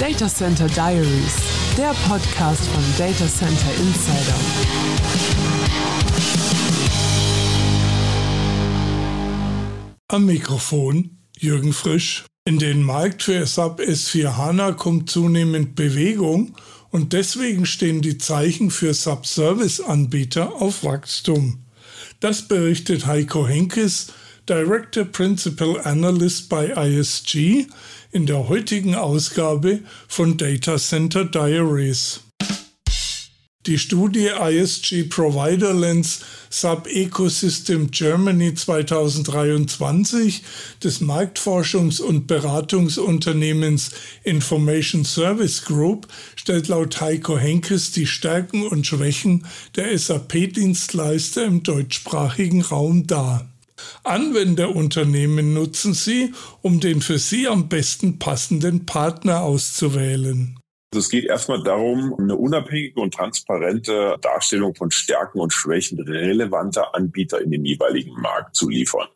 Data Center Diaries, der Podcast von Data Center Insider. Am Mikrofon Jürgen Frisch. In den Markt für SAP S4 HANA kommt zunehmend Bewegung und deswegen stehen die Zeichen für SAP-Service-Anbieter auf Wachstum. Das berichtet Heiko Henkes, Director Principal Analyst bei ISG, in der heutigen Ausgabe von Data Center Diaries. Die Studie ISG Provider Lens Sub Ecosystem Germany 2023 des Marktforschungs- und Beratungsunternehmens Information Service Group stellt laut Heiko Henkes die Stärken und Schwächen der SAP-Dienstleister im deutschsprachigen Raum dar. Anwenderunternehmen nutzen sie, um den für sie am besten passenden Partner auszuwählen. Also es geht erstmal darum, eine unabhängige und transparente Darstellung von Stärken und Schwächen relevanter Anbieter in dem jeweiligen Markt zu liefern.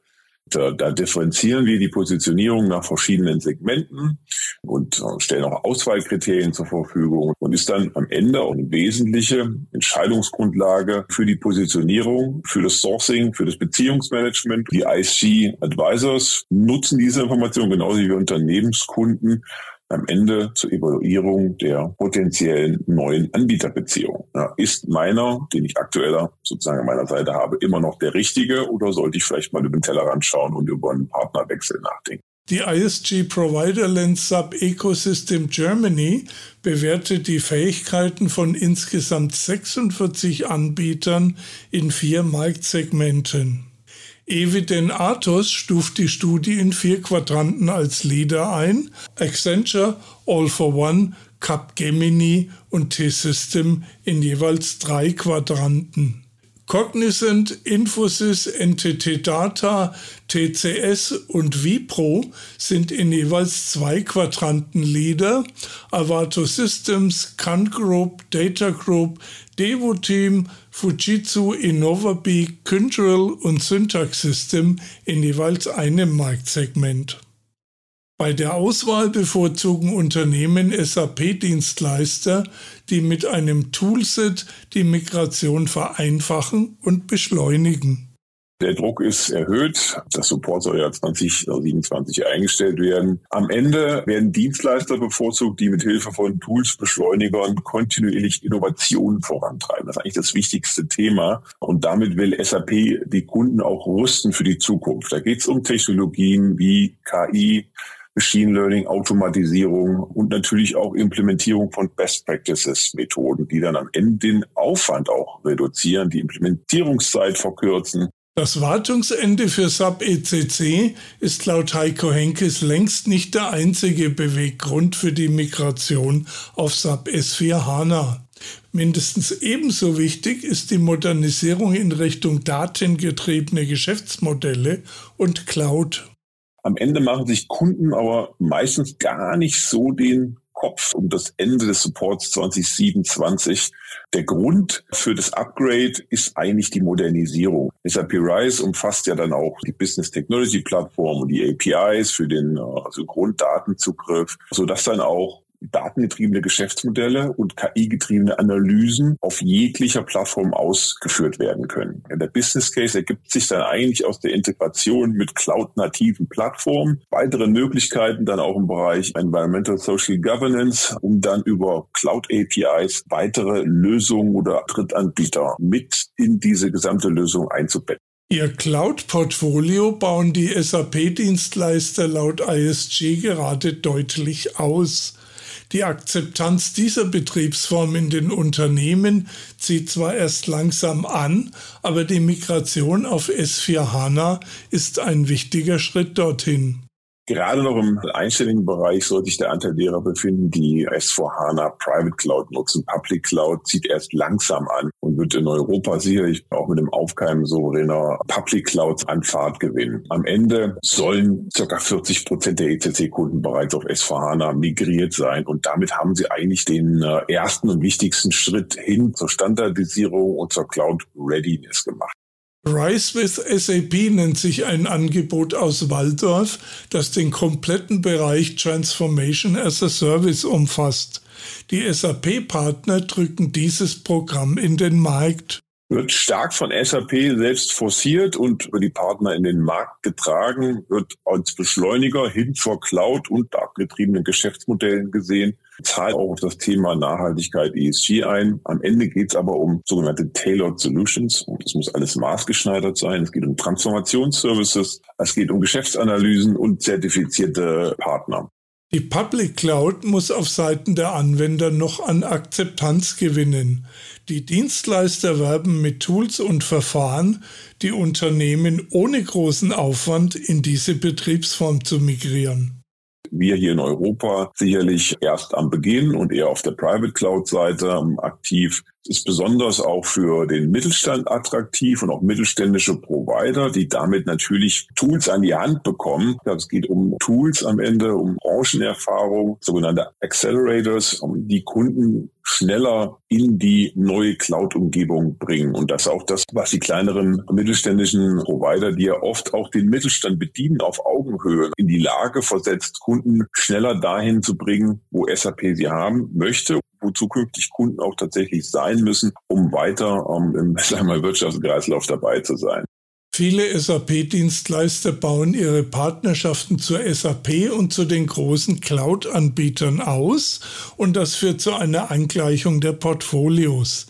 Da, differenzieren wir die Positionierung nach verschiedenen Segmenten und äh, stellen auch Auswahlkriterien zur Verfügung und ist dann am Ende auch eine wesentliche Entscheidungsgrundlage für die Positionierung, für das Sourcing, für das Beziehungsmanagement. Die IC Advisors nutzen diese Information genauso wie Unternehmenskunden am Ende zur Evaluierung der potenziellen neuen Anbieterbeziehung. Ja, ist meiner, den ich aktuell sozusagen an meiner Seite habe, immer noch der richtige oder sollte ich vielleicht mal über den Tellerrand schauen und über einen Partnerwechsel nachdenken? Die ISG Provider Lens Sub Ecosystem Germany bewertet die Fähigkeiten von insgesamt 46 Anbietern in vier Marktsegmenten. Eviden Athos stuft die Studie in vier Quadranten als Leader ein. Accenture, All for One, Capgemini und T-System in jeweils drei Quadranten. Cognizant, Infosys, NTT Data, TCS und Vipro sind in jeweils zwei Quadranten Leader. Avato Systems, Kant Group, Data Group, Devo Team, Fujitsu, Innovabee, Kyndryl und Syntax System in jeweils einem Marktsegment. Bei der Auswahl bevorzugen Unternehmen SAP-Dienstleister, die mit einem Toolset die Migration vereinfachen und beschleunigen. Der Druck ist erhöht. Das Support soll ja 2027 eingestellt werden. Am Ende werden Dienstleister bevorzugt, die mit Hilfe von Tools, Beschleunigern kontinuierlich Innovationen vorantreiben. Das ist eigentlich das wichtigste Thema. Und damit will SAP die Kunden auch rüsten für die Zukunft. Da geht es um Technologien wie KI, Machine Learning, Automatisierung und natürlich auch Implementierung von Best Practices Methoden, die dann am Ende den Aufwand auch reduzieren, die Implementierungszeit verkürzen. Das Wartungsende für SAP ECC ist laut Heiko Henkes längst nicht der einzige Beweggrund für die Migration auf SAP S4 HANA. Mindestens ebenso wichtig ist die Modernisierung in Richtung datengetriebene Geschäftsmodelle und Cloud. Am Ende machen sich Kunden aber meistens gar nicht so den Kopf um das Ende des Supports 2027. Der Grund für das Upgrade ist eigentlich die Modernisierung. SAP Rise umfasst ja dann auch die Business Technology Plattform und die APIs für den also Grunddatenzugriff, sodass dann auch datengetriebene Geschäftsmodelle und KI-getriebene Analysen auf jeglicher Plattform ausgeführt werden können. Der Business Case ergibt sich dann eigentlich aus der Integration mit cloud-nativen Plattformen, weitere Möglichkeiten dann auch im Bereich Environmental Social Governance, um dann über Cloud APIs weitere Lösungen oder Drittanbieter mit in diese gesamte Lösung einzubetten. Ihr Cloud-Portfolio bauen die SAP-Dienstleister laut ISG gerade deutlich aus. Die Akzeptanz dieser Betriebsform in den Unternehmen zieht zwar erst langsam an, aber die Migration auf S4 HANA ist ein wichtiger Schritt dorthin. Gerade noch im einstelligen Bereich sollte sich der Anteil derer befinden, die S4HANA Private Cloud nutzen. Public Cloud zieht erst langsam an und wird in Europa sicherlich auch mit dem Aufkeimen souveräner Public Clouds an Fahrt gewinnen. Am Ende sollen circa 40 Prozent der ECC-Kunden bereits auf S4HANA migriert sein und damit haben sie eigentlich den äh, ersten und wichtigsten Schritt hin zur Standardisierung und zur Cloud Readiness gemacht. Rise with SAP nennt sich ein Angebot aus Waldorf, das den kompletten Bereich Transformation as a Service umfasst. Die SAP-Partner drücken dieses Programm in den Markt wird stark von SAP selbst forciert und über die Partner in den Markt getragen, wird als Beschleuniger hin zur Cloud und datengetriebenen Geschäftsmodellen gesehen, zahlt auch auf das Thema Nachhaltigkeit ESG ein. Am Ende geht es aber um sogenannte Tailored Solutions und es muss alles maßgeschneidert sein. Es geht um Transformationsservices, es geht um Geschäftsanalysen und zertifizierte Partner. Die Public Cloud muss auf Seiten der Anwender noch an Akzeptanz gewinnen. Die Dienstleister werben mit Tools und Verfahren, die Unternehmen ohne großen Aufwand in diese Betriebsform zu migrieren. Wir hier in Europa sicherlich erst am Beginn und eher auf der Private Cloud Seite aktiv ist besonders auch für den Mittelstand attraktiv und auch mittelständische Provider, die damit natürlich Tools an die Hand bekommen. Es geht um Tools am Ende, um Branchenerfahrung, sogenannte Accelerators, um die Kunden schneller in die neue Cloud-Umgebung bringen. Und das ist auch das, was die kleineren mittelständischen Provider, die ja oft auch den Mittelstand bedienen, auf Augenhöhe in die Lage versetzt, Kunden schneller dahin zu bringen, wo SAP sie haben möchte wo zukünftig Kunden auch tatsächlich sein müssen, um weiter ähm, im wir, Wirtschaftskreislauf dabei zu sein. Viele SAP-Dienstleister bauen ihre Partnerschaften zur SAP und zu den großen Cloud-Anbietern aus und das führt zu einer Angleichung der Portfolios.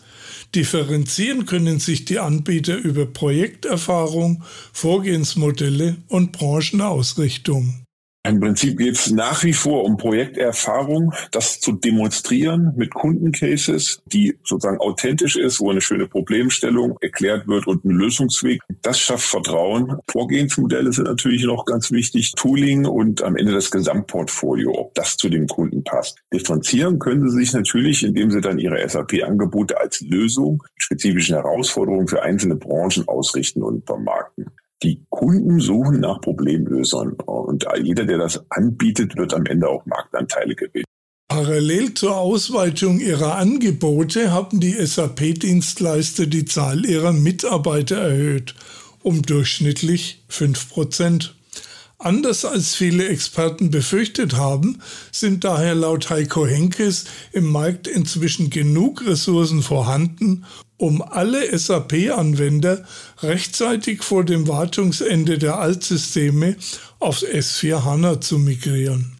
Differenzieren können sich die Anbieter über Projekterfahrung, Vorgehensmodelle und Branchenausrichtung. Im Prinzip geht es nach wie vor um Projekterfahrung, das zu demonstrieren mit Kundencases, die sozusagen authentisch ist, wo eine schöne Problemstellung erklärt wird und ein Lösungsweg. Das schafft Vertrauen. Vorgehensmodelle sind natürlich noch ganz wichtig. Tooling und am Ende das Gesamtportfolio, ob das zu dem Kunden passt. Differenzieren können sie sich natürlich, indem sie dann ihre SAP-Angebote als Lösung spezifischen Herausforderungen für einzelne Branchen ausrichten und vermarkten. Die Kunden suchen nach Problemlösern und jeder, der das anbietet, wird am Ende auch Marktanteile gewinnen. Parallel zur Ausweitung ihrer Angebote haben die SAP-Dienstleister die Zahl ihrer Mitarbeiter erhöht, um durchschnittlich 5 Prozent. Anders als viele Experten befürchtet haben, sind daher laut Heiko Henkes im Markt inzwischen genug Ressourcen vorhanden, um alle SAP-Anwender rechtzeitig vor dem Wartungsende der Altsysteme auf S4 HANA zu migrieren.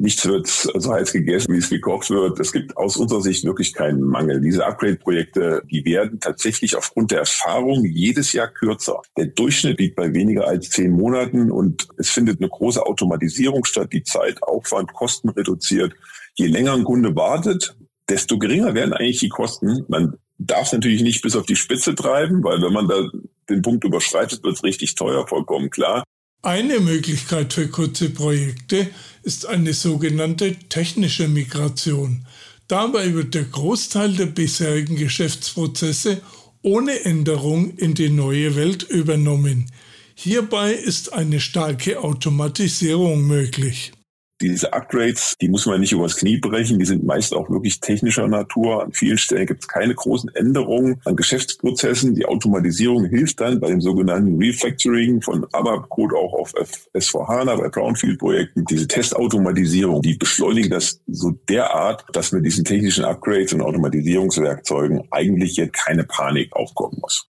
Nichts wird so heiß gegessen, wie es gekocht wird. Es gibt aus unserer Sicht wirklich keinen Mangel. Diese Upgrade-Projekte, die werden tatsächlich aufgrund der Erfahrung jedes Jahr kürzer. Der Durchschnitt liegt bei weniger als zehn Monaten und es findet eine große Automatisierung statt, die Zeit, Aufwand, Kosten reduziert. Je länger ein Kunde wartet, desto geringer werden eigentlich die Kosten. Man darf es natürlich nicht bis auf die Spitze treiben, weil wenn man da den Punkt überschreitet, wird es richtig teuer, vollkommen klar. Eine Möglichkeit für kurze Projekte ist eine sogenannte technische Migration. Dabei wird der Großteil der bisherigen Geschäftsprozesse ohne Änderung in die neue Welt übernommen. Hierbei ist eine starke Automatisierung möglich. Diese Upgrades, die muss man nicht übers Knie brechen, die sind meist auch wirklich technischer Natur. An vielen Stellen gibt es keine großen Änderungen an Geschäftsprozessen. Die Automatisierung hilft dann bei dem sogenannten Refactoring von ABAP-Code auch auf S4HANA bei Brownfield-Projekten. Diese Testautomatisierung, die beschleunigt das so derart, dass mit diesen technischen Upgrades und Automatisierungswerkzeugen eigentlich jetzt keine Panik aufkommen muss.